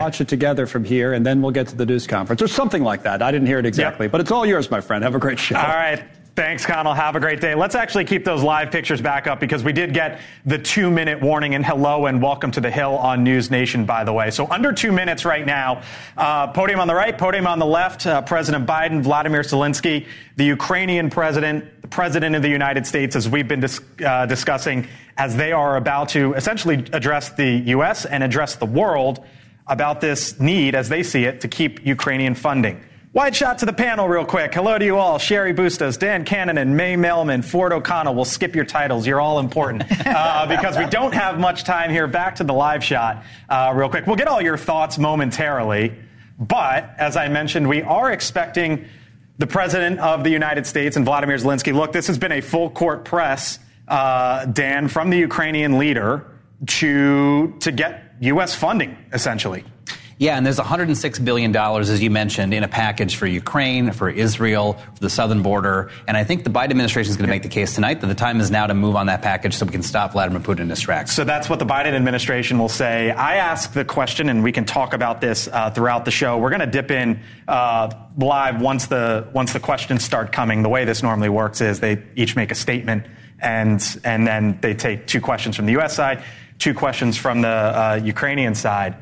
watch it together from here, and then we'll get to the news conference or something like that. I didn't hear it exactly, yep. but it's all yours, my friend. Have a great show. All right. Thanks, Connell. Have a great day. Let's actually keep those live pictures back up because we did get the two minute warning. And hello and welcome to the Hill on News Nation, by the way. So, under two minutes right now. Uh, podium on the right, podium on the left. Uh, president Biden, Vladimir Zelensky, the Ukrainian president, the president of the United States, as we've been dis- uh, discussing, as they are about to essentially address the U.S. and address the world about this need, as they see it, to keep Ukrainian funding. Wide shot to the panel, real quick. Hello to you all. Cheri Bustos, Dan Cannon, and May Mailman, Ford O'Connell. We'll skip your titles. You're all important uh, because we don't have much time here. Back to the live shot, uh, real quick. We'll get all your thoughts momentarily. But as I mentioned, we are expecting the President of the United States and Vladimir Zelensky. Look, this has been a full court press, uh, Dan, from the Ukrainian leader to, to get U.S. funding, essentially. Yeah, and there's $106 billion, as you mentioned, in a package for Ukraine, for Israel, for the southern border. And I think the Biden administration is going to make the case tonight that the time is now to move on that package so we can stop Vladimir Putin in his tracks. So that's what the Biden administration will say. I ask the question, and we can talk about this uh, throughout the show. We're going to dip in uh, live once the, once the questions start coming. The way this normally works is they each make a statement, and, and then they take two questions from the U.S. side, two questions from the uh, Ukrainian side.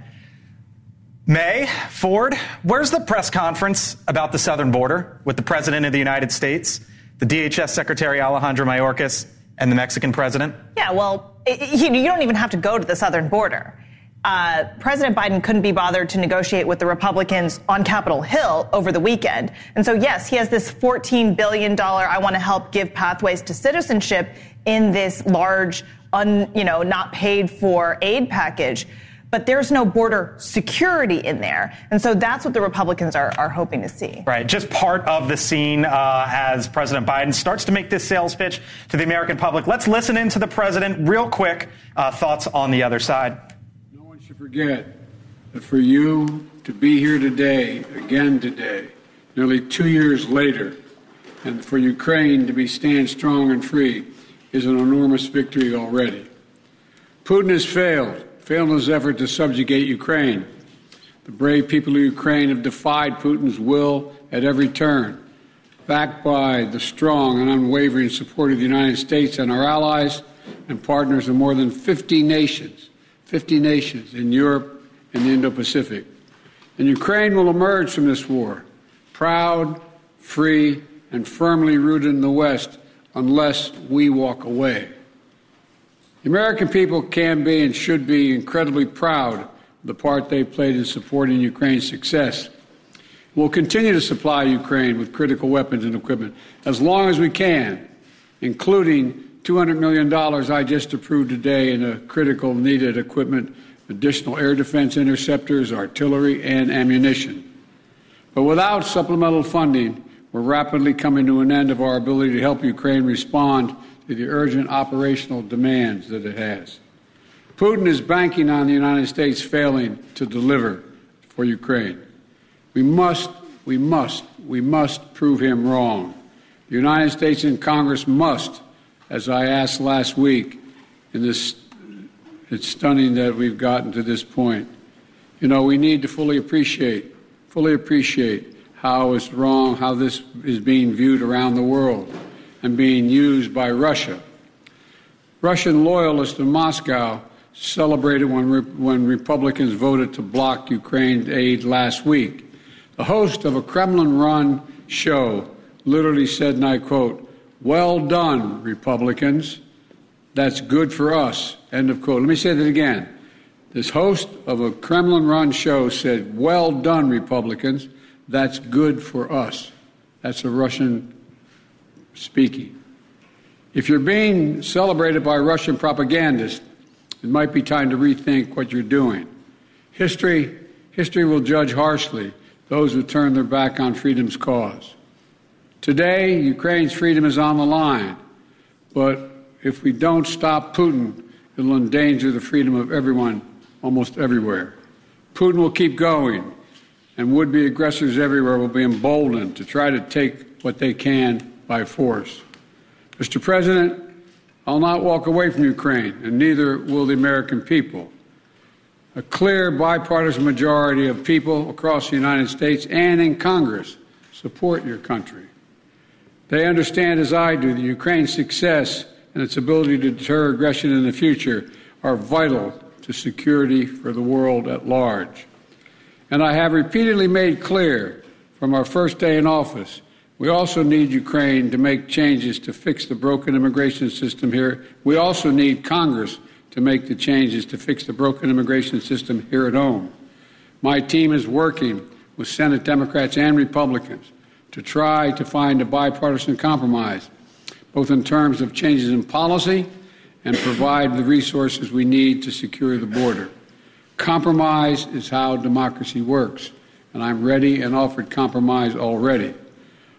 May, Ford, where's the press conference about the southern border with the President of the United States, the DHS Secretary Alejandro Mayorkas, and the Mexican president? Yeah, well, you don't even have to go to the southern border. Uh, President Biden couldn't be bothered to negotiate with the Republicans on Capitol Hill over the weekend. And so, yes, he has this $14 billion, I want to help give pathways to citizenship in this large, un, you know, not paid for aid package but there's no border security in there. And so that's what the Republicans are, are hoping to see. Right. Just part of the scene uh, as President Biden starts to make this sales pitch to the American public. Let's listen in to the president real quick. Uh, thoughts on the other side. No one should forget that for you to be here today, again today, nearly two years later, and for Ukraine to be stand strong and free is an enormous victory already. Putin has failed failed in his effort to subjugate Ukraine. The brave people of Ukraine have defied Putin's will at every turn. Backed by the strong and unwavering support of the United States and our allies and partners of more than 50 nations, 50 nations in Europe and the Indo Pacific. And Ukraine will emerge from this war proud, free, and firmly rooted in the West unless we walk away. The American people can be and should be incredibly proud of the part they played in supporting Ukraine's success. We'll continue to supply Ukraine with critical weapons and equipment as long as we can, including $200 million I just approved today in a critical needed equipment, additional air defense interceptors, artillery, and ammunition. But without supplemental funding, we're rapidly coming to an end of our ability to help Ukraine respond to the urgent operational demands that it has. Putin is banking on the United States failing to deliver for Ukraine. We must, we must, we must prove him wrong. The United States and Congress must, as I asked last week, in this, it's stunning that we've gotten to this point. You know, we need to fully appreciate, fully appreciate how it's wrong, how this is being viewed around the world and being used by Russia. Russian loyalists in Moscow celebrated when, when Republicans voted to block Ukraine aid last week. The host of a Kremlin run show literally said, and I quote, Well done, Republicans. That's good for us. End of quote. Let me say that again. This host of a Kremlin run show said, Well done, Republicans. That's good for us. That's a Russian speaking. If you're being celebrated by Russian propagandists, it might be time to rethink what you're doing. History, history will judge harshly those who turn their back on freedom's cause. Today, Ukraine's freedom is on the line, but if we don't stop Putin, it'll endanger the freedom of everyone almost everywhere. Putin will keep going, and would be aggressors everywhere will be emboldened to try to take what they can by force. Mr. President, I'll not walk away from Ukraine, and neither will the American people. A clear bipartisan majority of people across the United States and in Congress support your country. They understand, as I do, that Ukraine's success and its ability to deter aggression in the future are vital to security for the world at large. And I have repeatedly made clear from our first day in office we also need Ukraine to make changes to fix the broken immigration system here. We also need Congress to make the changes to fix the broken immigration system here at home. My team is working with Senate Democrats and Republicans to try to find a bipartisan compromise, both in terms of changes in policy and provide the resources we need to secure the border. Compromise is how democracy works, and I'm ready and offered compromise already.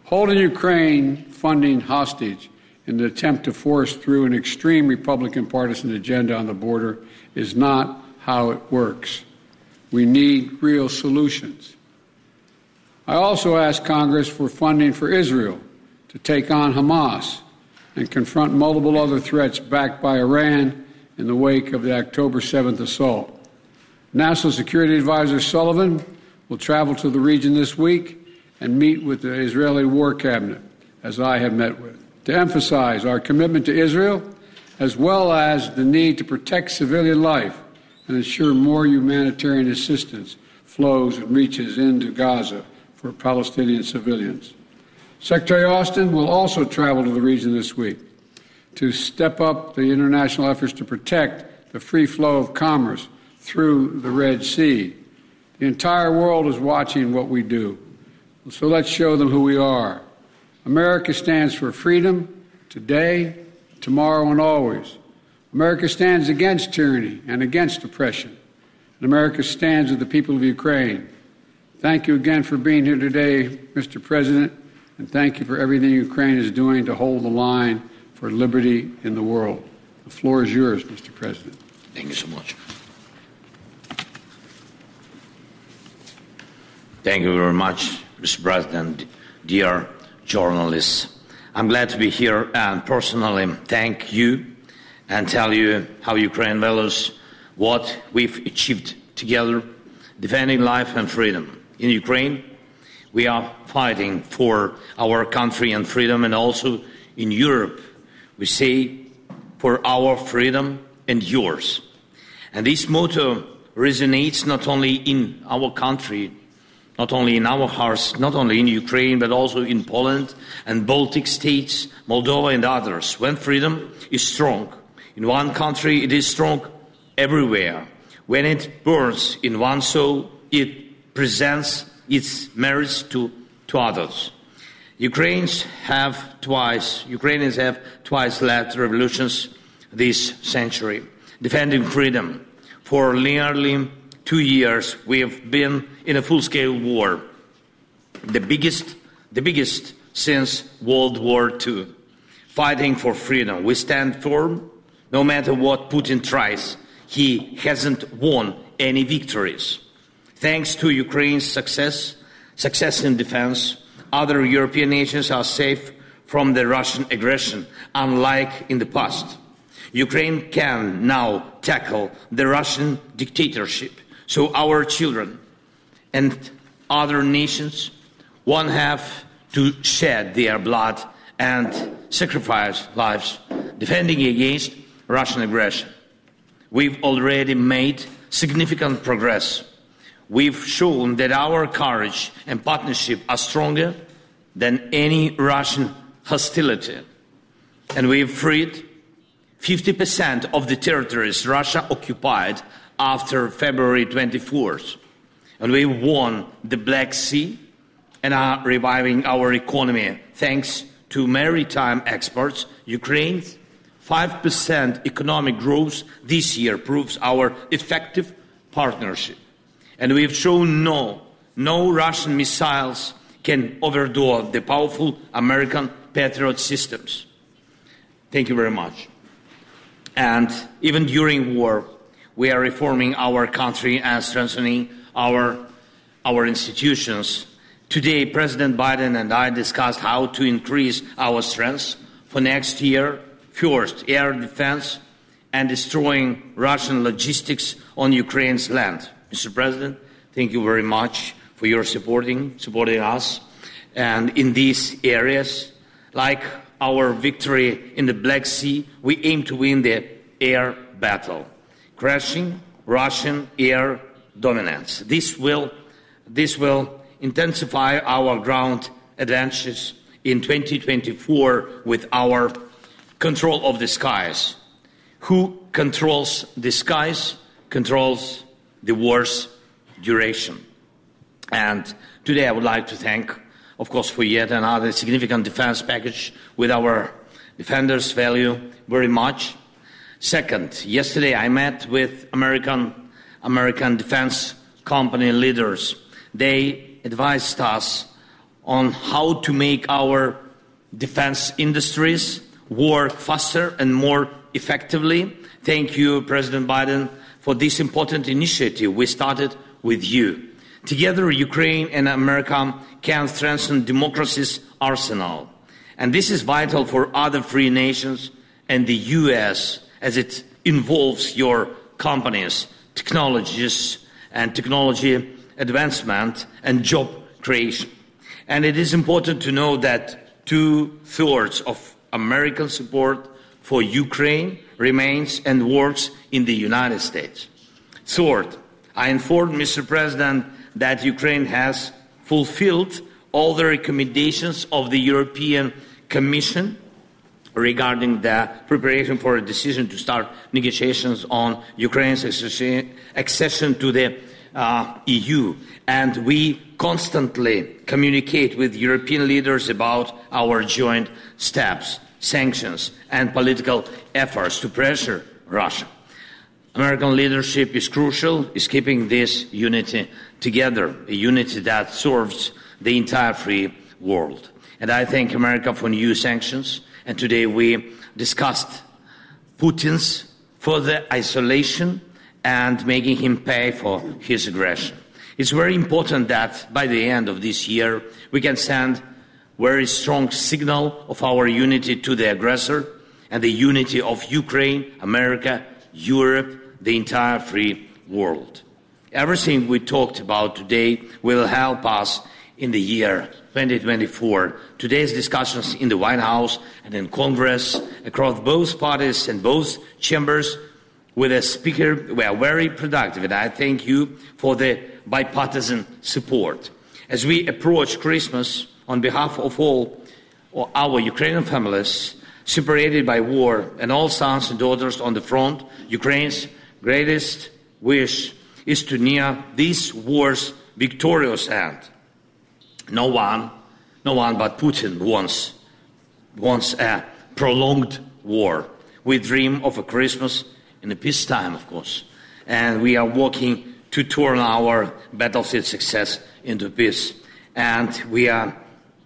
Holding Ukraine funding hostage in an attempt to force through an extreme Republican partisan agenda on the border is not how it works. We need real solutions. I also asked Congress for funding for Israel to take on Hamas and confront multiple other threats backed by Iran in the wake of the October 7th assault. National Security Advisor Sullivan will travel to the region this week and meet with the Israeli War Cabinet, as I have met with, to emphasize our commitment to Israel as well as the need to protect civilian life and ensure more humanitarian assistance flows and reaches into Gaza for Palestinian civilians. Secretary Austin will also travel to the region this week to step up the international efforts to protect the free flow of commerce through the Red Sea. The entire world is watching what we do. So let's show them who we are. America stands for freedom today, tomorrow, and always. America stands against tyranny and against oppression. And America stands with the people of Ukraine. Thank you again for being here today, Mr. President and thank you for everything Ukraine is doing to hold the line for liberty in the world. The floor is yours, Mr. President. Thank you so much. Thank you very much, Mr. President, dear journalists. I'm glad to be here and personally thank you and tell you how Ukraine values what we've achieved together, defending life and freedom. In Ukraine, we are fighting for our country and freedom, and also in Europe, we say for our freedom and yours. And this motto resonates not only in our country, not only in our hearts, not only in Ukraine, but also in Poland and Baltic states, Moldova and others. When freedom is strong in one country, it is strong everywhere. When it burns in one soul, it presents its merits to, to others. Ukrainians have twice, Ukrainians have twice led revolutions this century, defending freedom. For nearly two years, we have been in a full-scale war, the biggest, the biggest since World War II, fighting for freedom. We stand firm, no matter what Putin tries. He hasn't won any victories. Thanks to Ukraine's success, success in defense, other European nations are safe from the Russian aggression, unlike in the past. Ukraine can now tackle the Russian dictatorship, so our children and other nations won't have to shed their blood and sacrifice lives defending against Russian aggression. We've already made significant progress we've shown that our courage and partnership are stronger than any Russian hostility. And we've freed 50% of the territories Russia occupied after February 24th. And we won the Black Sea and are reviving our economy thanks to maritime exports. Ukraine's 5% economic growth this year proves our effective partnership. And we've shown no, no Russian missiles can overdo the powerful American Patriot systems. Thank you very much. And even during war, we are reforming our country and strengthening our, our institutions. Today, President Biden and I discussed how to increase our strength for next year. First, air defense and destroying Russian logistics on Ukraine's land. Mr. President, thank you very much for your supporting supporting us and in these areas like our victory in the Black Sea, we aim to win the air battle, crashing Russian air dominance. This will, this will intensify our ground advantages in 2024 with our control of the skies. Who controls the skies controls the war's duration. And today I would like to thank of course, for yet another significant defense package with our defenders value very much. Second, yesterday I met with American, American defense company leaders. They advised us on how to make our defense industries work faster and more effectively. Thank you, President Biden, for this important initiative we started with you. Together, Ukraine and America can strengthen democracy's arsenal. And this is vital for other free nations and the US as it involves your companies, technologies, and technology advancement and job creation. And it is important to know that two thirds of American support for Ukraine remains and works in the United States. Third, I informed Mr. President that Ukraine has fulfilled all the recommendations of the European Commission regarding the preparation for a decision to start negotiations on Ukraine's accession to the uh, EU. And we constantly communicate with European leaders about our joint steps, sanctions, and political efforts to pressure Russia. American leadership is crucial, is keeping this unity together, a unity that serves the entire free world. And I thank America for new sanctions. And today we discussed Putin's further isolation and making him pay for his aggression. It's very important that by the end of this year we can send very strong signal of our unity to the aggressor and the unity of Ukraine, America, Europe, the entire free world. Everything we talked about today will help us in the year 2024. Today's discussions in the White House and in Congress across both parties and both chambers with a speaker were very productive, and I thank you for the bipartisan support. As we approach Christmas, on behalf of all our Ukrainian families separated by war and all sons and daughters on the front, Ukraine's greatest wish is to near this war's victorious end. No one, no one but Putin wants, wants a prolonged war. We dream of a Christmas in a peacetime, of course, and we are working to turn our battlefield success into peace. And we are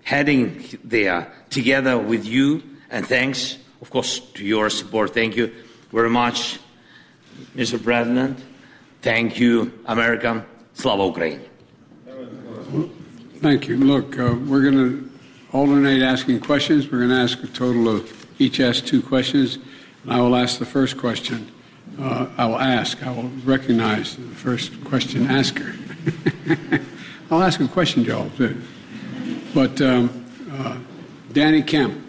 heading there together with you, and thanks, of course, to your support. Thank you very much, Mr. President. Thank you, America. Slava Ukraine. Thank you. Look, uh, we're going to alternate asking questions. We're going to ask a total of each ask two questions. And I will ask the first question. Uh, I will ask. I will recognize the first question asker. I'll ask a question, Joel. But um, uh, Danny Kemp.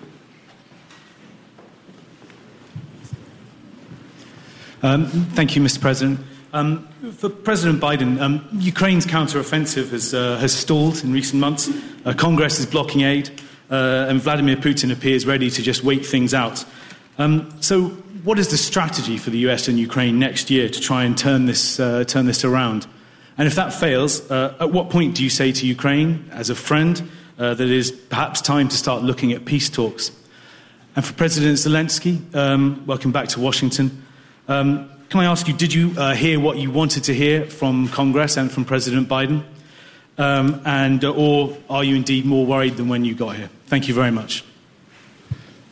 Um, thank you, Mr. President. Um, for President Biden, um, Ukraine's counteroffensive has, uh, has stalled in recent months. Uh, Congress is blocking aid, uh, and Vladimir Putin appears ready to just wait things out. Um, so, what is the strategy for the US and Ukraine next year to try and turn this, uh, turn this around? And if that fails, uh, at what point do you say to Ukraine, as a friend, uh, that it is perhaps time to start looking at peace talks? And for President Zelensky, um, welcome back to Washington. Um, can I ask you, did you uh, hear what you wanted to hear from Congress and from President Biden? Um, and, uh, or are you indeed more worried than when you got here? Thank you very much.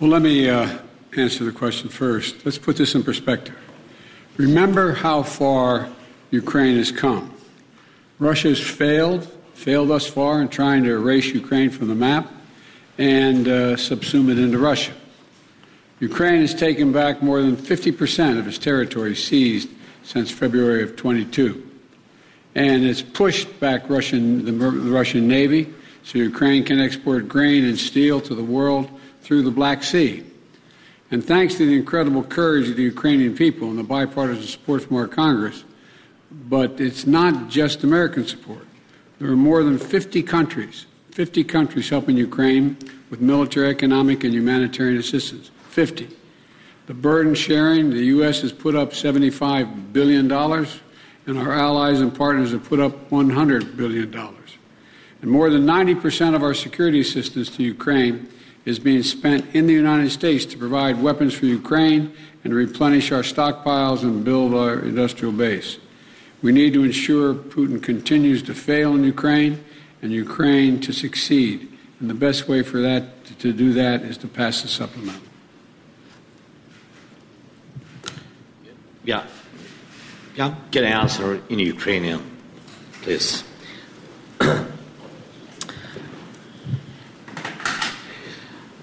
Well, let me uh, answer the question first. Let's put this in perspective. Remember how far Ukraine has come. Russia has failed, failed thus far in trying to erase Ukraine from the map and uh, subsume it into Russia. Ukraine has taken back more than 50% of its territory seized since February of 22, and it's pushed back Russian, the, the Russian Navy so Ukraine can export grain and steel to the world through the Black Sea. And thanks to the incredible courage of the Ukrainian people and the bipartisan support from our Congress, but it's not just American support. There are more than 50 countries, 50 countries helping Ukraine with military, economic, and humanitarian assistance. 50. The burden sharing, the U.S. has put up $75 billion, and our allies and partners have put up $100 billion. And more than 90% of our security assistance to Ukraine is being spent in the United States to provide weapons for Ukraine and replenish our stockpiles and build our industrial base. We need to ensure Putin continues to fail in Ukraine and Ukraine to succeed. And the best way for that to do that is to pass the supplemental. Yeah. Yeah. Can I answer in Ukrainian, please?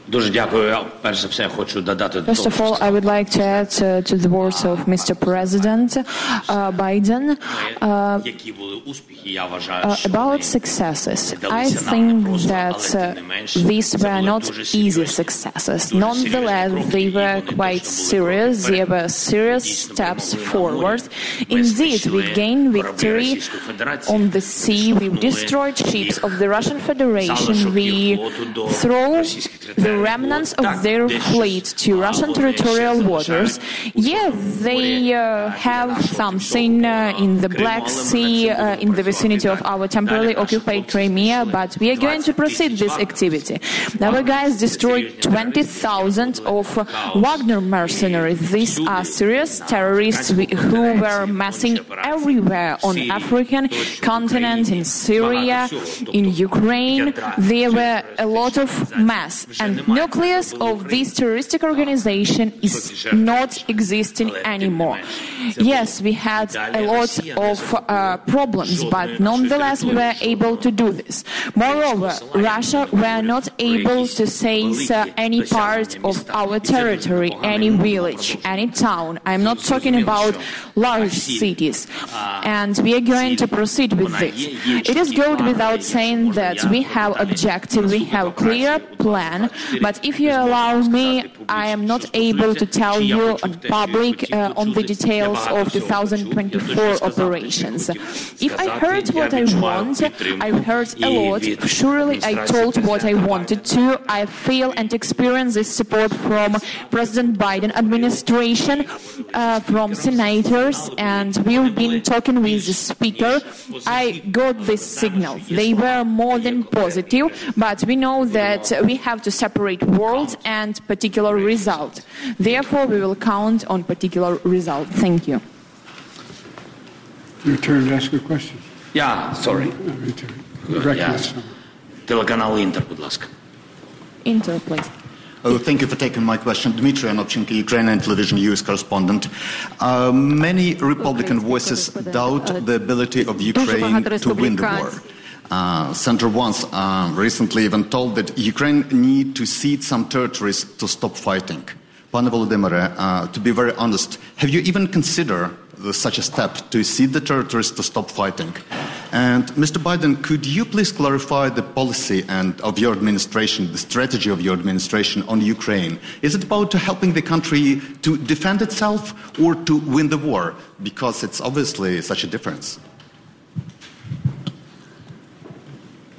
Дуже дякую. Перш за все, хочу додати First of all, I would like to add uh, to the words of Mr. President uh, Biden uh, які були успіхи. Я вважаю, uh, що about вони successes. I далися нам think непросто, that але uh, тим не менш, these це were були not дуже easy серйозні, successes. дуже Nonetheless, серйозні they кроки, і were вони quite точно були serious. кроки They вперед. were serious Дійсно, steps перемогли на морі. forward. Ми Indeed, we знищили gained кораблі victory Російської Федерації, on the sea. We штовхнули destroyed ships їх of the Russian Federation. залишок We їх флоту до threw російських the територій. remnants of their fleet to Russian territorial waters. Yeah, they uh, have something uh, in the Black Sea, uh, in the vicinity of our temporarily occupied Crimea, but we are going to proceed this activity. Our guys destroyed 20,000 of Wagner mercenaries. These are serious terrorists who were massing everywhere on African continent, in Syria, in Ukraine. There were a lot of mass, and nucleus of this terroristic organization is not existing anymore. Yes, we had a lot of uh, problems, but nonetheless we were able to do this. Moreover, Russia were not able to seize uh, any part of our territory, any village, any town. I'm not talking about large cities. And we are going to proceed with this. It is good without saying that we have objective, we have clear plan, but if you allow me, I am not able to tell you on public uh, on the details of 2024 operations. If I heard what I want, I heard a lot. Surely I told what I wanted to. I feel and experience this support from President Biden administration, uh, from senators, and we've been talking with the speaker. I got this signal. They were more than positive, but we know that we have to separate words and particular result. Therefore, we will count on particular result. Thank you. Your turn to ask a question. Я, sorry. Uh, your turn. Я. Recognize someone. Телеканал Інтер, будь ласка. Inter, please. Oh, thank you for taking my question. Dmitry Anopchenko, Ukrainian television news correspondent. Uh, many Republican voices doubt the ability of Ukraine to win the war. Uh, Center once uh, recently even told that Ukraine need to cede some territories to stop fighting. Pane Volodymyre, uh, to be very honest, have you even considered uh, such a step to cede the territories to stop fighting? And Mr. Biden, could you please clarify the policy and of your administration, the strategy of your administration on Ukraine? Is it about helping the country to defend itself or to win the war? Because it's obviously such a difference.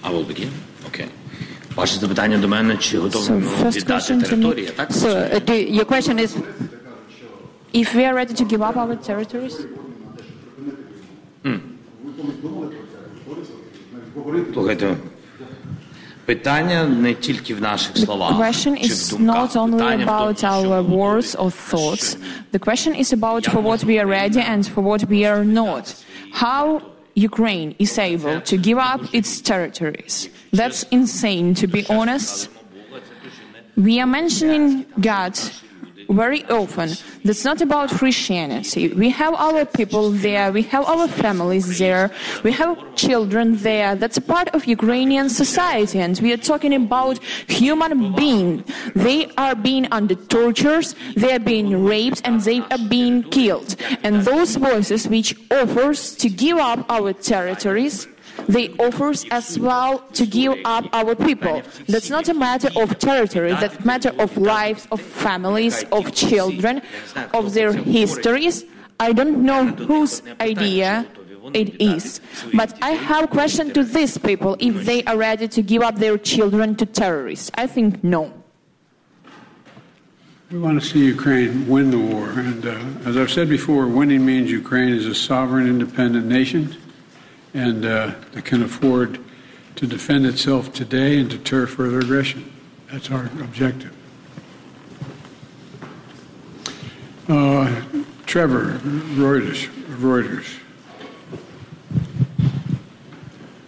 I will begin. Окей. Ваше запитання до мене, чи готові So, ми first віддати question to me. території, я так? So, uh, do, your question is if we are ready to give up our territories? Слухайте, питання не тільки в наших The словах, question чи в is думках. not only Питання в тому, about що our ми words готові. or thoughts. The question is about for what we are ready and for what we are not. How Ukraine is able to give up its territories. That's insane, to be honest. We are mentioning God very often. That's not about Christianity. We have our people there, we have our families there, we have children there. That's a part of Ukrainian society, and we are talking about human beings. They are being under tortures, they are being raped, and they are being killed. And those voices which offers to give up our territories they offers as well to give up our people. That's not a matter of territory, that's a matter of lives, of families, of children, of their histories. I don't know whose idea it is. But I have a question to these people if they are ready to give up their children to terrorists. I think no. We want to see Ukraine win the war. And uh, as I've said before, winning means Ukraine is a sovereign, independent nation and uh, that can afford to defend itself today and deter further aggression. That's our objective. Uh, Trevor Reuters. Reuters.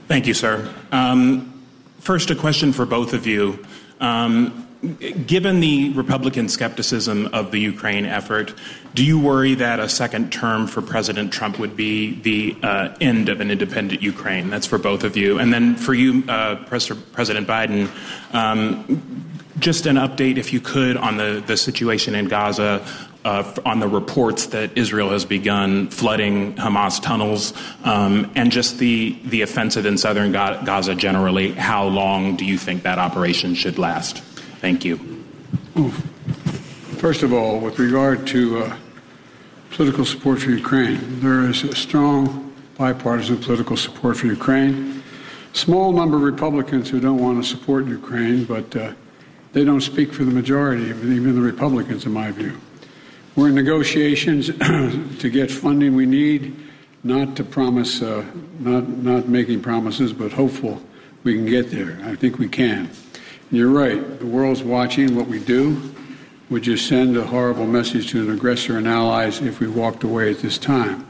Thank you, sir. Um, first, a question for both of you. Um, given the Republican skepticism of the Ukraine effort, do you worry that a second term for President Trump would be the uh, end of an independent Ukraine? That's for both of you. And then for you, uh, President Biden, um, just an update, if you could, on the, the situation in Gaza. Uh, on the reports that Israel has begun flooding Hamas tunnels, um, and just the the offensive in southern Gaza generally. How long do you think that operation should last? Thank you. First of all, with regard to uh, political support for Ukraine, there is a strong bipartisan political support for Ukraine. Small number of Republicans who don't want to support Ukraine, but uh, they don't speak for the majority, even the Republicans, in my view. We're in negotiations to get funding we need, not to promise, uh, not not making promises, but hopeful we can get there. I think we can. You're right. The world's watching what we do. Would you send a horrible message to an aggressor and allies if we walked away at this time?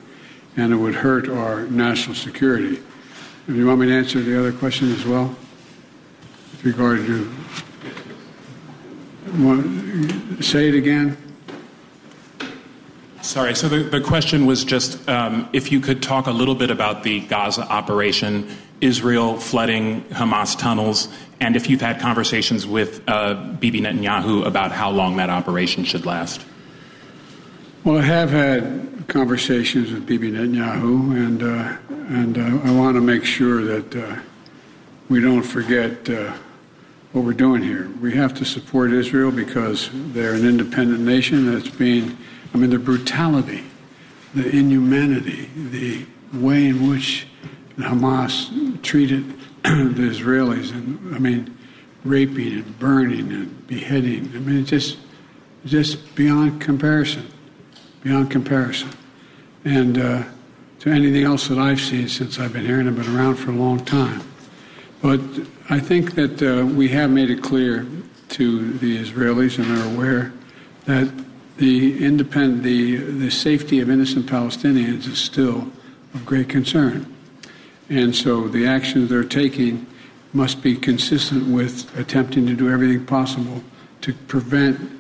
And it would hurt our national security. Do you want me to answer the other question as well? With regard to. Say it again. Sorry, so the, the question was just um, if you could talk a little bit about the Gaza operation, Israel flooding Hamas tunnels, and if you've had conversations with uh, Bibi Netanyahu about how long that operation should last. Well, I have had conversations with Bibi Netanyahu, and uh, and uh, I want to make sure that uh, we don't forget uh, what we're doing here. We have to support Israel because they're an independent nation that's being, I mean, the brutality, the inhumanity, the way in which Hamas treated the Israelis, and I mean, raping and burning and beheading. I mean, it's just, just beyond comparison, beyond comparison. And uh, to anything else that I've seen since I've been here, and I've been around for a long time. But I think that uh, we have made it clear to the Israelis, and they're aware that the independent, the, the safety of innocent Palestinians is still of great concern. And so the actions they're taking must be consistent with attempting to do everything possible to prevent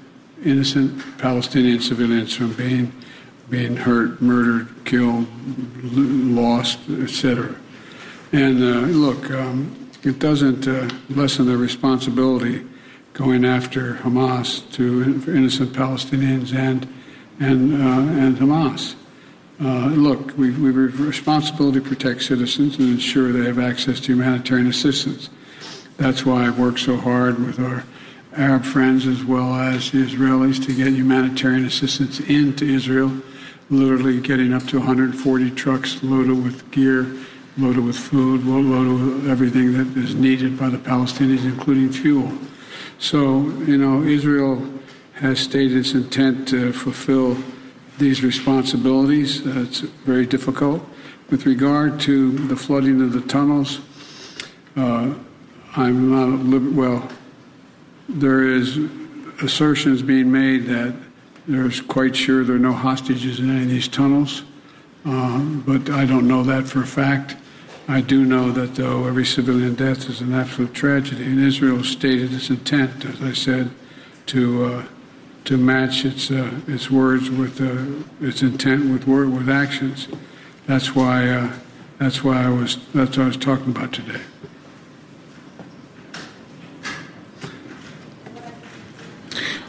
innocent Palestinian civilians from being being hurt, murdered, killed, lost, etc. And uh, look, um, it doesn't uh, lessen their responsibility going after Hamas to innocent Palestinians and and uh, and Hamas. Uh, look, we, we have a responsibility to protect citizens and ensure they have access to humanitarian assistance. That's why I've worked so hard with our Arab friends as well as the Israelis to get humanitarian assistance into Israel, literally getting up to 140 trucks loaded with gear, loaded with food, loaded with everything that is needed by the Palestinians, including fuel. So, you know, Israel has stated its intent to fulfill these responsibilities. Uh, it's very difficult. With regard to the flooding of the tunnels, uh, I'm not, well, there is assertions being made that there's quite sure there are no hostages in any of these tunnels, uh, but I don't know that for a fact. I do know that, though, every civilian death is an absolute tragedy, and Israel stated its intent, as I said, to uh, to match its uh, its words with uh, its intent with word with actions. That's why uh, that's why I was that's what I was talking about today.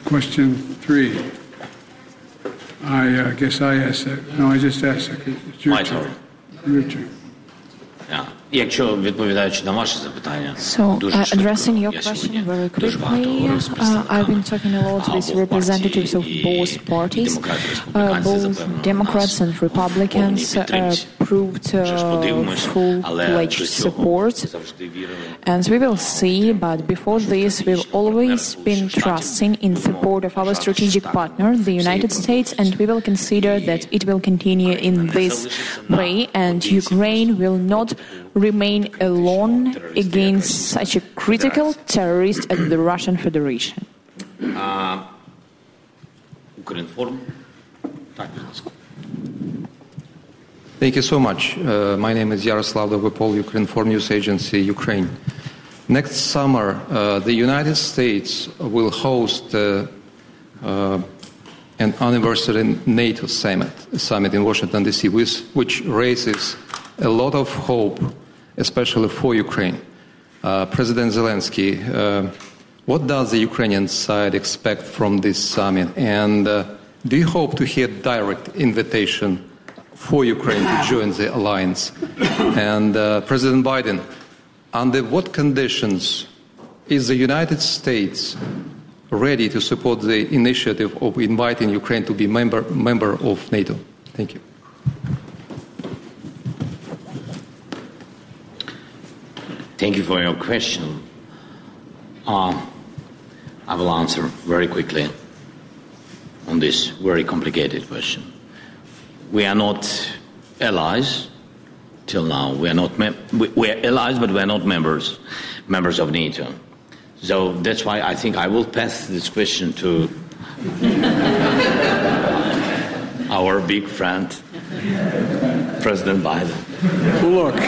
Question three. I uh, guess I asked that. No, I just asked it. It's your My turn. turn. Your turn. Yeah. Якщо відповідаючи на ваше запитання, So, дуже uh, швидко. addressing your Я question сьогодні very дуже багато quickly, говорив з uh, I've представниками been talking a lot with обох representatives of партій, both і parties. демократи, і Uh, республіканці, both запевнили Democrats нас and в повній Republicans uh, підтримці. proved Вже ж uh, подивимось, але до full-fledged цього support. завжди вірили. And we will see, but before this, we've always been trusting in support of our strategic partner, the United States, and we will consider that it will continue in this way, and Ukraine will not remain alone against such a critical terrorist as the Russian Federation? Thank you so much. Uh, my name is Yaroslav Dovhopol, Ukraine Foreign News Agency, Ukraine. Next summer, uh, the United States will host uh, uh an anniversary NATO summit, summit in Washington, D.C., which raises a lot of hope especially for Ukraine. Uh, President Zelensky, uh, what does the Ukrainian side expect from this summit? And uh, do you hope to hear direct invitation for Ukraine to join the alliance? And uh, President Biden, under what conditions is the United States ready to support the initiative of inviting Ukraine to be member member of NATO? Thank you. Thank you for your question. Uh, I will answer very quickly on this very complicated question. We are not allies till now. We are not mem- we, are allies, but we are not members members of NATO. So that's why I think I will pass this question to our big friend, President Biden. Look,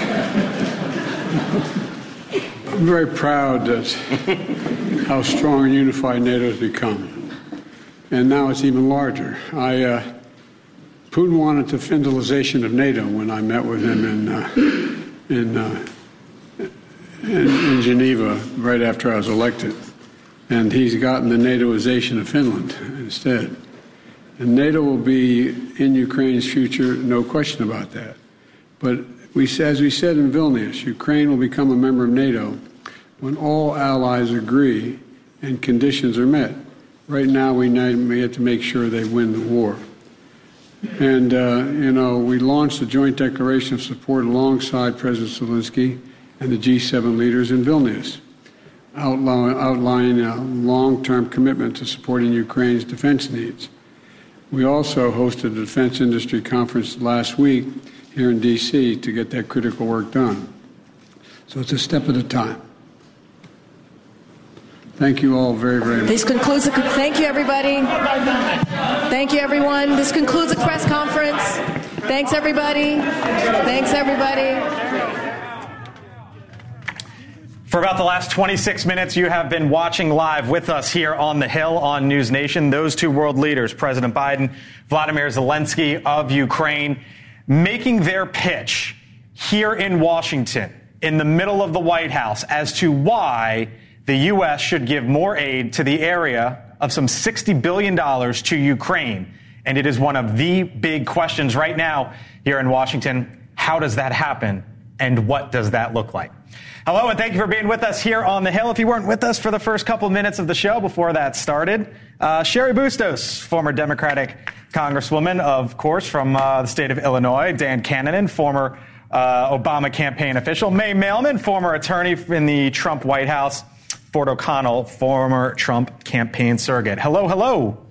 I'm very proud that how strong and unified NATO has become, and now it's even larger. I uh, Putin wanted the Finlandization of NATO when I met with him in uh, in, uh, in in Geneva right after I was elected, and he's gotten the NATOization of Finland instead. And NATO will be in Ukraine's future, no question about that. But we, as we said in Vilnius, Ukraine will become a member of NATO when all allies agree and conditions are met. Right now, we have to make sure they win the war. And, uh, you know, we launched a joint declaration of support alongside President Zelensky and the G7 leaders in Vilnius, outlining a long term commitment to supporting Ukraine's defense needs. We also hosted a defense industry conference last week here in D.C. to get that critical work done. So it's a step at a time. Thank you all very, very much. This concludes the. Thank you, everybody. Thank you, everyone. This concludes the press conference. Thanks, everybody. Thanks, everybody. For about the last 26 minutes, you have been watching live with us here on the Hill on News Nation. Those two world leaders, President Biden, Vladimir Zelensky of Ukraine, making their pitch here in Washington, in the middle of the White House, as to why the U.S. should give more aid to the area of some $60 billion to Ukraine. And it is one of the big questions right now here in Washington. How does that happen? And what does that look like? Hello, and thank you for being with us here on the Hill. If you weren't with us for the first couple minutes of the show before that started, uh, Cheri Bustos, former Democratic Congresswoman, of course, from uh, the state of Illinois, Dan Cannon, former uh, Obama campaign official, May Mailman, former attorney in the Trump White House, Ford O'Connell, former Trump campaign surrogate. Hello, hello.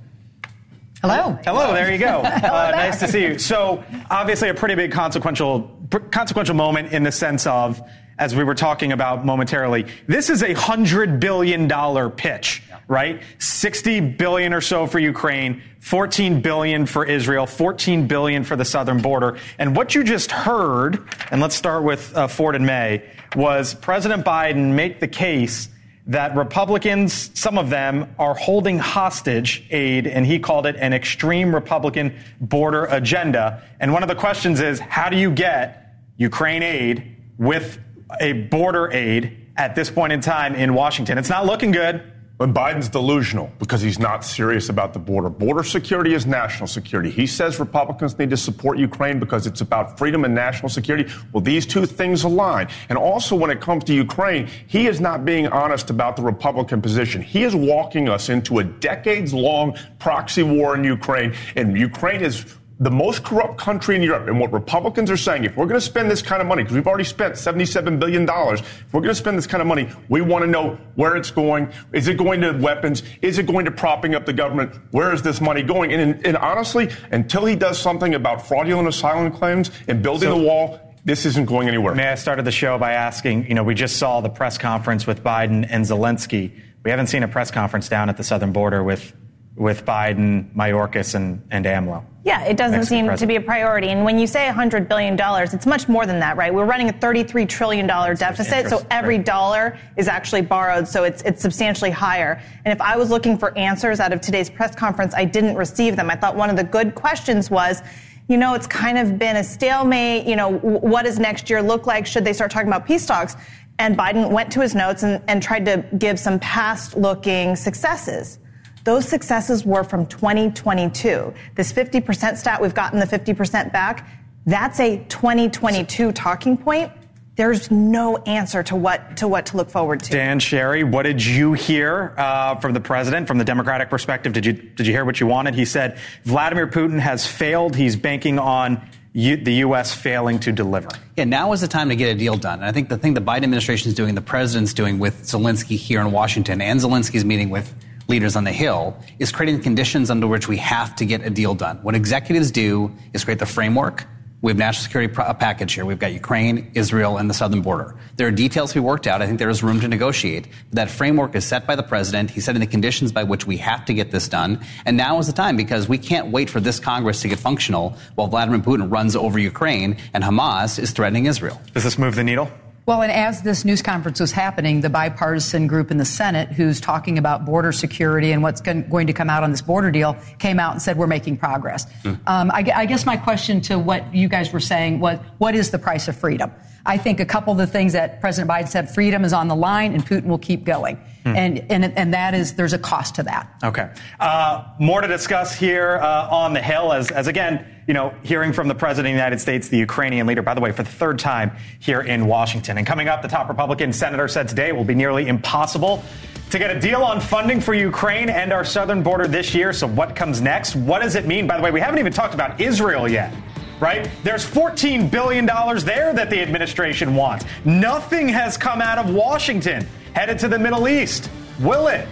Hello. Hello, there you go. uh, nice to see you. So, obviously, a pretty big consequential pr- consequential moment in the sense of, as we were talking about momentarily, this is a hundred billion dollar pitch, right? Sixty billion or so for Ukraine, fourteen billion for Israel, fourteen billion for the southern border, and what you just heard, and let's start with uh, Ford and May, was President Biden make the case that Republicans, some of them, are holding hostage aid, and he called it an extreme Republican border agenda. And one of the questions is how do you get Ukraine aid with a border aid at this point in time in Washington? It's not looking good. But Biden's delusional because he's not serious about the border. Border security is national security. He says Republicans need to support Ukraine because it's about freedom and national security. Well, these two things align. And also, when it comes to Ukraine, he is not being honest about the Republican position. He is walking us into a decades long proxy war in Ukraine, and Ukraine is the most corrupt country in Europe. And what Republicans are saying, if we're going to spend this kind of money, because we've already spent $77 billion, if we're going to spend this kind of money, we want to know where it's going. Is it going to weapons? Is it going to propping up the government? Where is this money going? And, and honestly, until he does something about fraudulent asylum claims and building so, the wall, this isn't going anywhere. May I started the show by asking, you know, we just saw the press conference with Biden and Zelensky. We haven't seen a press conference down at the southern border with with Biden, Mayorkas, and, and AMLO. Yeah, it doesn't Mexican seem president. to be a priority. And when you say $100 billion, it's much more than that, right? We're running a $33 trillion deficit, so every right. dollar is actually borrowed, so it's, it's substantially higher. And if I was looking for answers out of today's press conference, I didn't receive them. I thought one of the good questions was, you know, it's kind of been a stalemate. You know, what does next year look like? Should they start talking about peace talks? And Biden went to his notes and, and tried to give some past looking successes. Those successes were from 2022. This 50% stat, we've gotten the 50% back. That's a 2022 talking point. There's no answer to what to what to look forward to. Dan Cheri, what did you hear uh, from the president, from the Democratic perspective? Did you did you hear what you wanted? He said Vladimir Putin has failed. He's banking on U- the U.S. failing to deliver. Yeah, now is the time to get a deal done. And I think the thing the Biden administration is doing, the president's doing with Zelensky here in Washington, and Zelensky's meeting with leaders on the Hill is creating the conditions under which we have to get a deal done. What executives do is create the framework. We have national security pro- package here. We've got Ukraine, Israel, and the southern border. There are details to be worked out. I think there is room to negotiate. But that framework is set by the president. He's setting the conditions by which we have to get this done. And now is the time because we can't wait for this Congress to get functional while Vladimir Putin runs over Ukraine and Hamas is threatening Israel. Does this move the needle? Well, and as this news conference was happening, the bipartisan group in the Senate who's talking about border security and what's going to come out on this border deal came out and said we're making progress. Mm. Um, I, I, guess my question to what you guys were saying was, what is the price of freedom? I think a couple of the things that President Biden said, freedom is on the line and Putin will keep going. Hmm. And, and, and that is, there's a cost to that. Okay. Uh, more to discuss here uh, on the Hill as, as again, you know, hearing from the President of the United States, the Ukrainian leader, by the way, for the third time here in Washington. And coming up, the top Republican senator said today it will be nearly impossible to get a deal on funding for Ukraine and our southern border this year. So what comes next? What does it mean? By the way, we haven't even talked about Israel yet right? There's $14 billion there that the administration wants. Nothing has come out of Washington headed to the Middle East. Will it?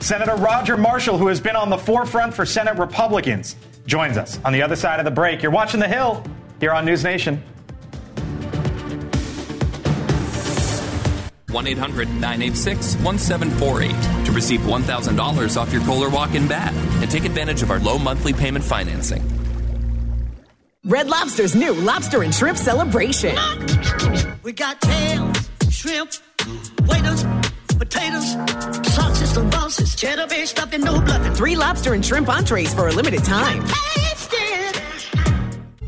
Senator Roger Marshall, who has been on the forefront for Senate Republicans, joins us on the other side of the break. You're watching The Hill here on News Nation. 1 800 986 1748 to receive $1,000 off your Kohler walk in bath and take advantage of our low monthly payment financing. Red Lobster's new lobster and shrimp celebration. We got tails, shrimp, waiters, potatoes, sausages and bosses, cheddar bay stuffing, no bluffing. Three lobster and shrimp entrees for a limited time.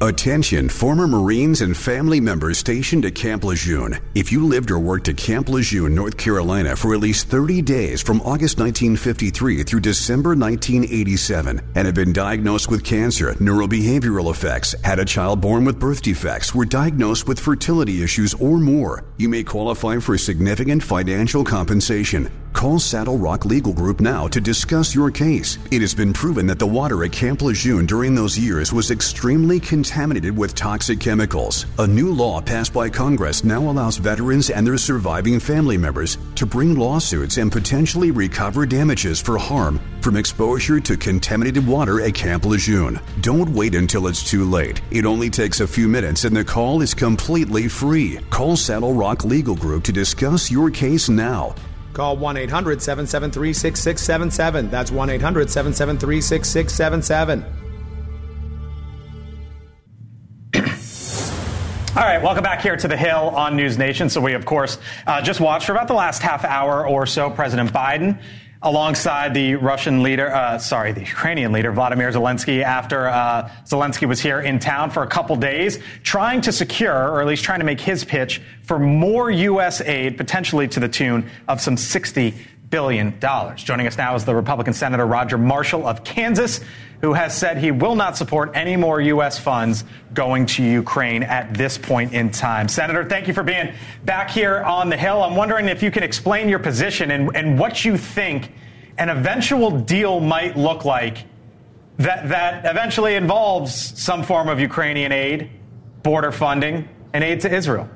Attention, former Marines and family members stationed at Camp Lejeune. If you lived or worked at Camp Lejeune, North Carolina for at least 30 days from August 1953 through December 1987 and have been diagnosed with cancer, neurobehavioral effects, had a child born with birth defects, were diagnosed with fertility issues, or more, you may qualify for significant financial compensation. Call Saddle Rock Legal Group now to discuss your case. It has been proven that the water at Camp Lejeune during those years was extremely contaminated with toxic chemicals. A new law passed by Congress now allows veterans and their surviving family members to bring lawsuits and potentially recover damages for harm from exposure to contaminated water at Camp Lejeune. Don't wait until it's too late. It only takes a few minutes and the call is completely free. Call Saddle Rock Legal Group to discuss your case now. Call 1 800 773 6677. That's 1 800 773 6677. All right, welcome back here to the Hill on News Nation. So we, of course, uh, just watched for about the last half hour or so President Biden alongside the Russian leader, uh, sorry, the Ukrainian leader, Vladimir Zelensky, after uh, Zelensky was here in town for a couple days, trying to secure, or at least trying to make his pitch for more U.S. aid, potentially to the tune of some 60 billion dollars. Joining us now is the Republican Senator Roger Marshall of Kansas who has said he will not support any more U.S. funds going to Ukraine at this point in time. Senator, thank you for being back here on the Hill. I'm wondering if you can explain your position and, and what you think an eventual deal might look like that, that eventually involves some form of Ukrainian aid, border funding, and aid to Israel.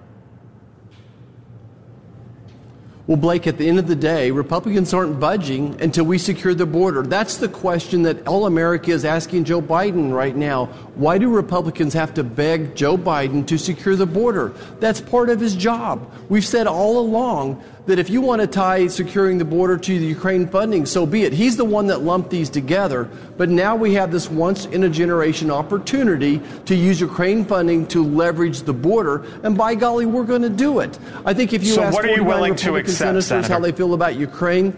Well, Blake, at the end of the day, Republicans aren't budging until we secure the border. That's the question that all America is asking Joe Biden right now. Why do Republicans have to beg Joe Biden to secure the border? That's part of his job. We've said all along that if you want to tie securing the border to the Ukraine funding, so be it. He's the one that lumped these together. But now we have this once in a generation opportunity to use Ukraine funding to leverage the border. And by golly, we're going to do it. I think if you so ask what are you willing Republican to accept, senators Senator? how they feel about Ukraine,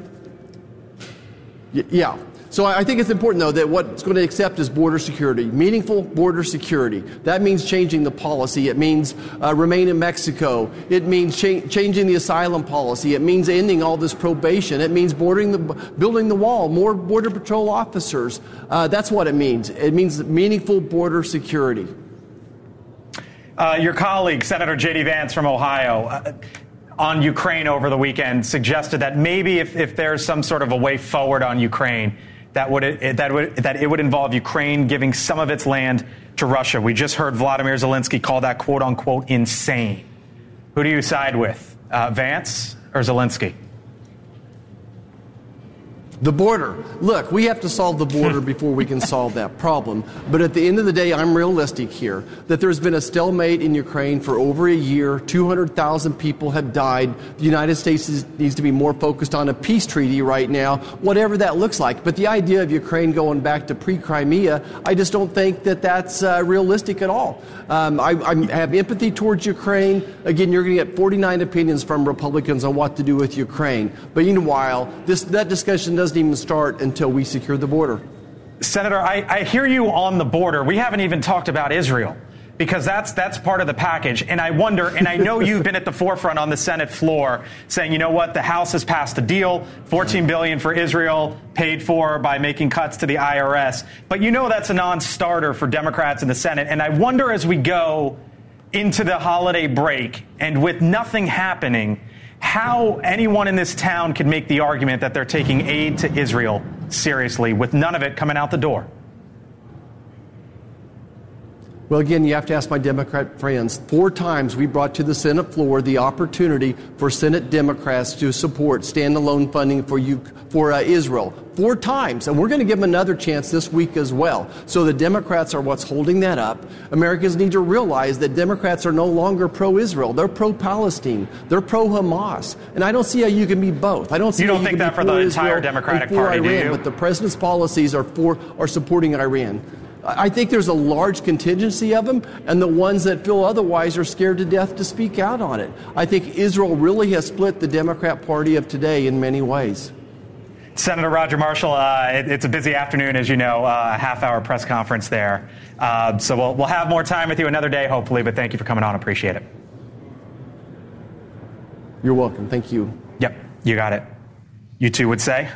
y- yeah. So I think it's important, though, that what's going to accept is border security, meaningful border security. That means changing the policy. It means uh, remain in Mexico. It means cha- changing the asylum policy. It means ending all this probation. It means bordering the, building the wall, more border patrol officers. Uh, that's what it means. It means meaningful border security. Uh, your colleague, Senator J.D. Vance from Ohio, uh, on Ukraine over the weekend suggested that maybe if, if there's some sort of a way forward on Ukraine, that would, it, that, would, that it would involve Ukraine giving some of its land to Russia. We just heard Vladimir Zelensky call that quote unquote insane. Who do you side with, uh, Vance or Zelensky? The border. Look, we have to solve the border before we can solve that problem. But at the end of the day, I'm realistic here that there's been a stalemate in Ukraine for over a year. 200,000 people have died. The United States is, needs to be more focused on a peace treaty right now, whatever that looks like. But the idea of Ukraine going back to pre Crimea, I just don't think that that's uh, realistic at all. Um, I, I have empathy towards Ukraine. Again, you're going to get 49 opinions from Republicans on what to do with Ukraine. But meanwhile, this, that discussion doesn't even start until we secure the border. Senator, I, I hear you on the border. We haven't even talked about Israel because that's that's part of the package. And I wonder, and I know you've been at the forefront on the Senate floor saying, you know what, the House has passed a deal, 14 billion for Israel, paid for by making cuts to the IRS. But you know that's a non-starter for Democrats in the Senate. And I wonder as we go into the holiday break and with nothing happening, how anyone in this town could make the argument that they're taking aid to Israel seriously with none of it coming out the door. Well, again, you have to ask my Democrat friends. Four times we brought to the Senate floor the opportunity for Senate Democrats to support standalone funding for you, for uh, Israel. Four times, and we're going to give them another chance this week as well. So the Democrats are what's holding that up. Americans need to realize that Democrats are no longer pro-Israel; they're pro-Palestine, they're pro-Hamas, and I don't see how you can be both. I don't see You don't think can that for the entire Democratic Party, do Iran, you? But the president's policies are for are supporting Iran. I think there's a large contingency of them, and the ones that feel otherwise are scared to death to speak out on it. I think Israel really has split the Democrat Party of today in many ways. Senator Roger Marshall, uh, it, it's a busy afternoon, as you know, uh, a half hour press conference there. Uh, so we'll, we'll have more time with you another day, hopefully, but thank you for coming on. Appreciate it. You're welcome. Thank you. Yep, you got it. You two would say?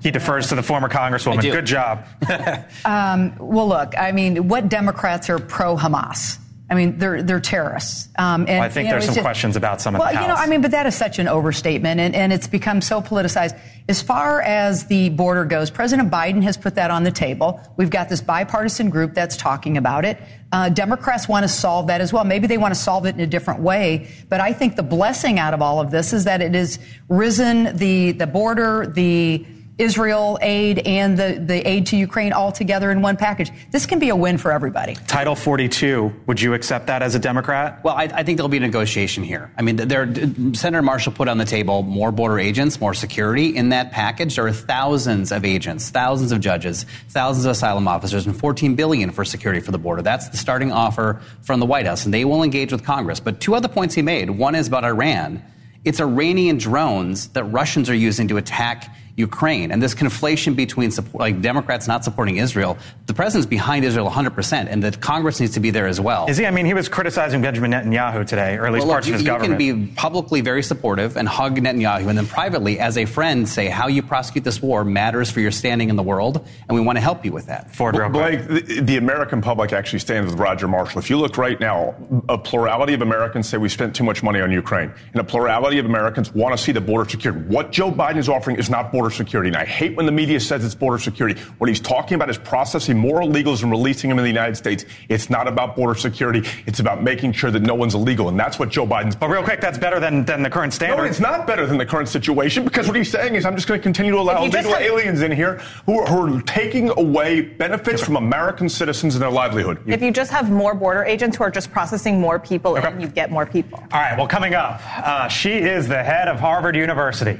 He defers to the former Congresswoman. Good job. Um, well, look, I mean, what Democrats are pro Hamas? I mean, they're they're terrorists. Um, and, Well, I think you know, there's some just- questions about some of well, the House. you know, I mean, but that is such an overstatement, and, and it's become so politicized. As far as the border goes, President Biden has put that on the table. We've got this bipartisan group that's talking about it. Uh, Democrats want to solve that as well. Maybe they want to solve it in a different way. But I think the blessing out of all of this is that it has risen the the border, the Israel aid and the, the aid to Ukraine all together in one package. This can be a win for everybody. Title 42, would you accept that as a Democrat? Well, I, I think there'll be a negotiation here. I mean, there, Senator Marshall put on the table more border agents, more security. In that package, there are thousands of agents, thousands of judges, thousands of asylum officers, and 14 billion for security for the border. That's the starting offer from the White House, and they will engage with Congress. But two other points he made. One is about Iran. It's Iranian drones that Russians are using to attack Ukraine. And this conflation between support, like Democrats not supporting Israel, the president's behind Israel 100%, and the Congress needs to be there as well. Is he? I mean, he was criticizing Benjamin Netanyahu today, or at least well, parts look, of his you, government. You can be publicly very supportive and hug Netanyahu, and then privately, as a friend, say how you prosecute this war matters for your standing in the world, and we want to help you with that. Ford, real Blake, the, the American public actually stands with Roger Marshall. If you look right now, a plurality of Americans say we spent too much money on Ukraine, and a plurality of Americans want to see the border secured. What Joe Biden is offering is not border security, and I hate when the media says it's border security. What he's talking about is processing more illegals and releasing them in the United States. It's not about border security. It's about making sure that no one's illegal, and that's what Joe Biden's. But real quick, that's better than, than the current standard. No, it's not better than the current situation because what he's saying is I'm just going to continue to allow illegal have, aliens in here who are, who are taking away benefits from American citizens and their livelihood. If you just have more border agents who are just processing more people okay. in, you get more people. All right. Well, coming up, uh, she is the head of Harvard University.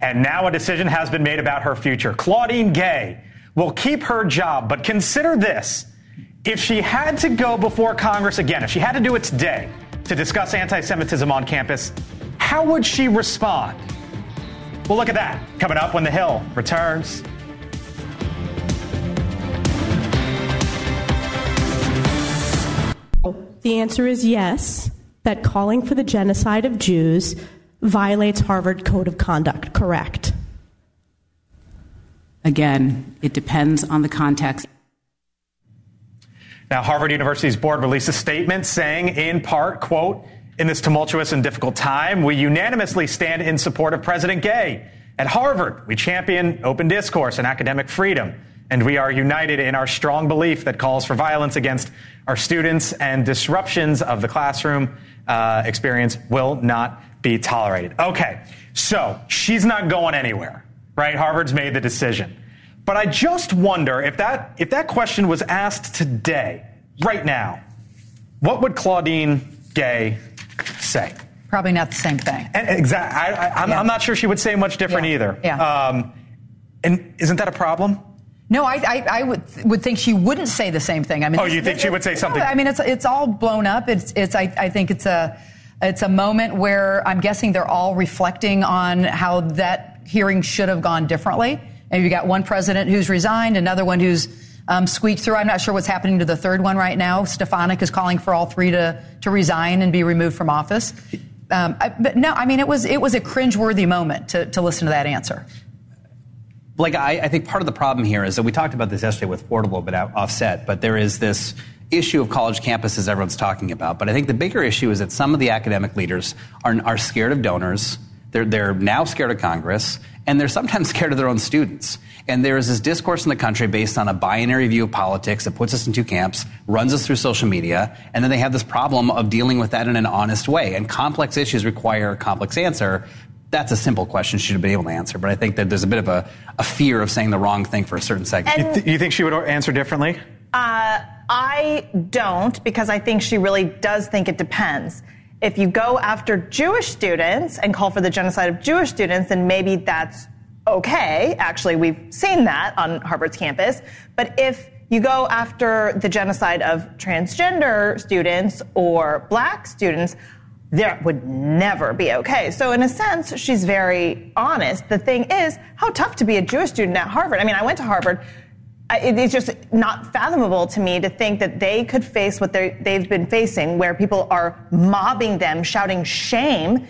And now a decision has been made about her future. Claudine Gay will keep her job, but consider this. If she had to go before Congress again, if she had to do it today to discuss anti Semitism on campus, how would she respond? We'll look at that coming up when The Hill returns. The answer is yes, that calling for the genocide of Jews violates Harvard Code of Conduct, correct? Again, it depends on the context. Now, Harvard University's board released a statement saying, in part, quote, in this tumultuous and difficult time, we unanimously stand in support of President Gay. At Harvard, we champion open discourse and academic freedom, and we are united in our strong belief that calls for violence against our students and disruptions of the classroom uh, experience will not be tolerated. Okay, so she's not going anywhere, right? Harvard's made the decision. But I just wonder if that, if that question was asked today, right now, what would Claudine Gay say? Probably not the same thing. Exactly. I'm, yeah. I'm, not sure she would say much different yeah. either. Yeah. Um, and isn't that a problem? No, I, I, I, would would think she wouldn't say the same thing. I mean, oh, you think she would say something? No, I mean, it's it's all blown up. It's it's I, I think it's a it's a moment where I'm guessing they're all reflecting on how that hearing should have gone differently. And you got one president who's resigned, another one who's um, squeaked through. I'm not sure what's happening to the third one right now. Stefanik is calling for all three to, to resign and be removed from office. Um, I, but no, I mean, it was, it was a cringeworthy moment to, to listen to that answer. Like, I, I think part of the problem here is that we talked about this yesterday with Portable, but offset, but there is this issue of college campuses everyone's talking about. But I think the bigger issue is that some of the academic leaders are, are scared of donors. They're, they're now scared of Congress, and they're sometimes scared of their own students. And there is this discourse in the country based on a binary view of politics that puts us in two camps, runs us through social media, and then they have this problem of dealing with that in an honest way. And complex issues require a complex answer. That's a simple question she should be able to answer, but I think that there's a bit of a, a fear of saying the wrong thing for a certain segment. You, th- you think she would answer differently? Uh, I don't because I think she really does think it depends. If you go after Jewish students and call for the genocide of Jewish students, then maybe that's okay. Actually, we've seen that on Harvard's campus. But if you go after the genocide of transgender students or black students, that would never be okay. So in a sense, she's very honest. The thing is, how tough to be a Jewish student at Harvard. I mean, I went to Harvard it's just not fathomable to me to think that they could face what they've been facing, where people are mobbing them, shouting shame,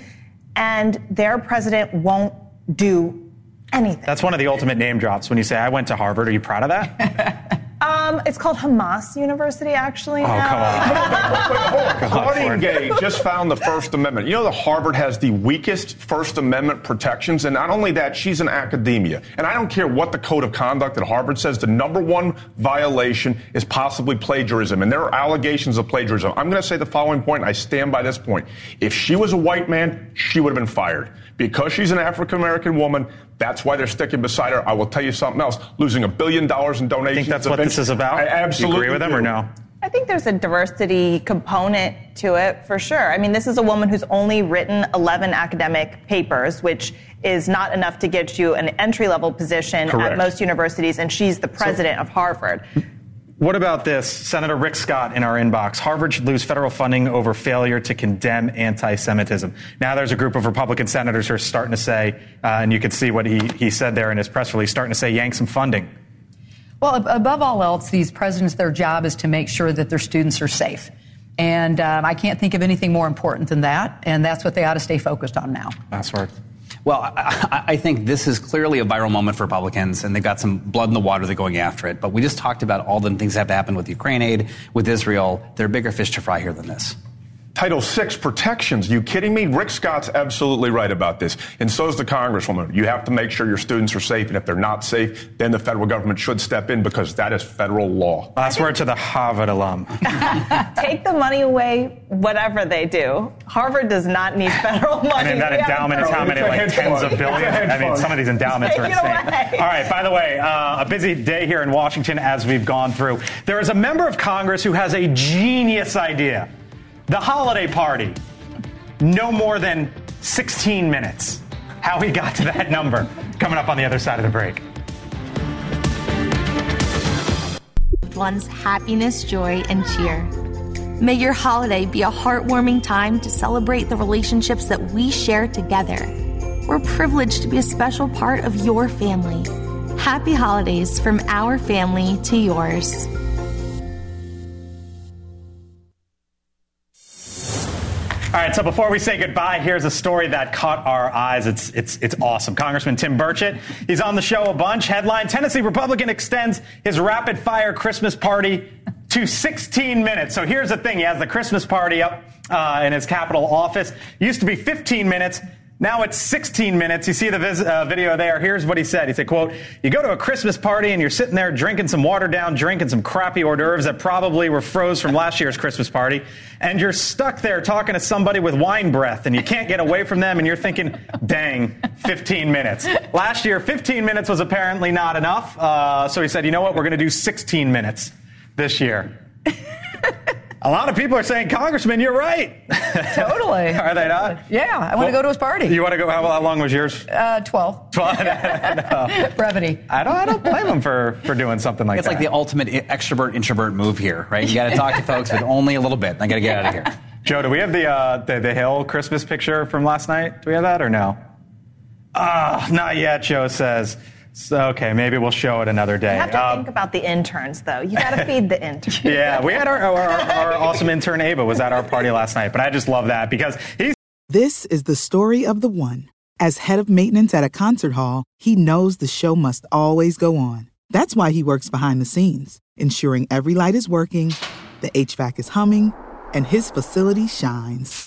and their president won't do anything. That's one of the ultimate name drops when you say, I went to Harvard. Are you proud of that? Um, it's called Hamas University, actually. Oh, now. come on. Claudine Gay just found the First Amendment. You know that Harvard has the weakest First Amendment protections, and not only that, she's in academia. And I don't care what the code of conduct at Harvard says, the number one violation is possibly plagiarism, and there are allegations of plagiarism. I'm going to say the following point, and I stand by this point. If she was a white man, she would have been fired. Because she's an African American woman, that's why they're sticking beside her. I will tell you something else. Losing a billion dollars in donations. I think that's what this is about. I absolutely you agree with them or no? I think there's a diversity component to it for sure. I mean, this is a woman who's only written 11 academic papers, which is not enough to get you an entry level position Correct. at most universities, and she's the president of Harvard. What about this? Senator Rick Scott in our inbox. Harvard should lose federal funding over failure to condemn anti Semitism. Now there's a group of Republican senators who are starting to say, uh, and you can see what he, he said there in his press release, starting to say, yank some funding. Well, ab- above all else, these presidents, their job is to make sure that their students are safe. And um, I can't think of anything more important than that. And that's what they ought to stay focused on now. Last word. Well, I, I- I think this is clearly a viral moment for Republicans, and they've got some blood in the water. They're going after it. But we just talked about all the things that have happened with Ukraine aid, with Israel. There are bigger fish to fry here than this. Title VI protections. You kidding me? Rick Scott's absolutely right about this. And so is the Congresswoman. You have to make sure your students are safe. And if they're not safe, then the federal government should step in because that is federal law. Last word to the Harvard alum. Take the money away, whatever they do. Harvard does not need federal money. I mean, that We endowment is how many, like tens fund. of billions? It's a hedge I mean, some of these endowments are Take it insane. away. All right, by the way, uh, a busy day here in Washington as we've gone through. There is a member of Congress who has a genius idea the holiday party. No more than 16 minutes. How we got to that number. Coming up on the other side of the break. one's happiness, joy, and cheer. May your holiday be a heartwarming time to celebrate the relationships that we share together. We're privileged to be a special part of your family. Happy holidays from our family to yours. All right, so before we say goodbye, here's a story that caught our eyes. It's, it's, it's awesome. Congressman Tim Burchett, he's on the show a bunch. Headline Tennessee Republican extends his rapid fire Christmas party to 16 minutes. So here's the thing he has the Christmas party up uh, in his Capitol office. Used to be 15 minutes. Now it's 16 minutes. You see the vis- uh, video there. Here's what he said. He said, quote, you go to a Christmas party and you're sitting there drinking some watered down drink and some crappy hors d'oeuvres that probably were froze from last year's Christmas party. And you're stuck there talking to somebody with wine breath and you can't get away from them and you're thinking, dang, 15 minutes. Last year, 15 minutes was apparently not enough. Uh, so he said, you know what? We're going to do 16 minutes this year. A lot of people are saying, Congressman, you're right. Totally. Are they not? Yeah, I want to go to his party. You want to go? How, how long was yours? Uh, 12. 12. No. Brevity. I don't. I don't blame him for for doing something like it's that. It's like the ultimate extrovert introvert move here, right? You got to talk to folks, but only a little bit. I got to get out of here. Joe, do we have the, uh, the the Hill Christmas picture from last night? Do we have that or no? Ah, not yet. Joe says. So, okay, maybe we'll show it another day. You have to Um, think about the interns, though. You got to feed the interns. yeah, we had our, our, our awesome intern Ava was at our party last night, but I just love that because he's This is the story of the one. As head of maintenance at a concert hall, he knows the show must always go on. That's why he works behind the scenes, ensuring every light is working, the HVAC is humming, and his facility shines.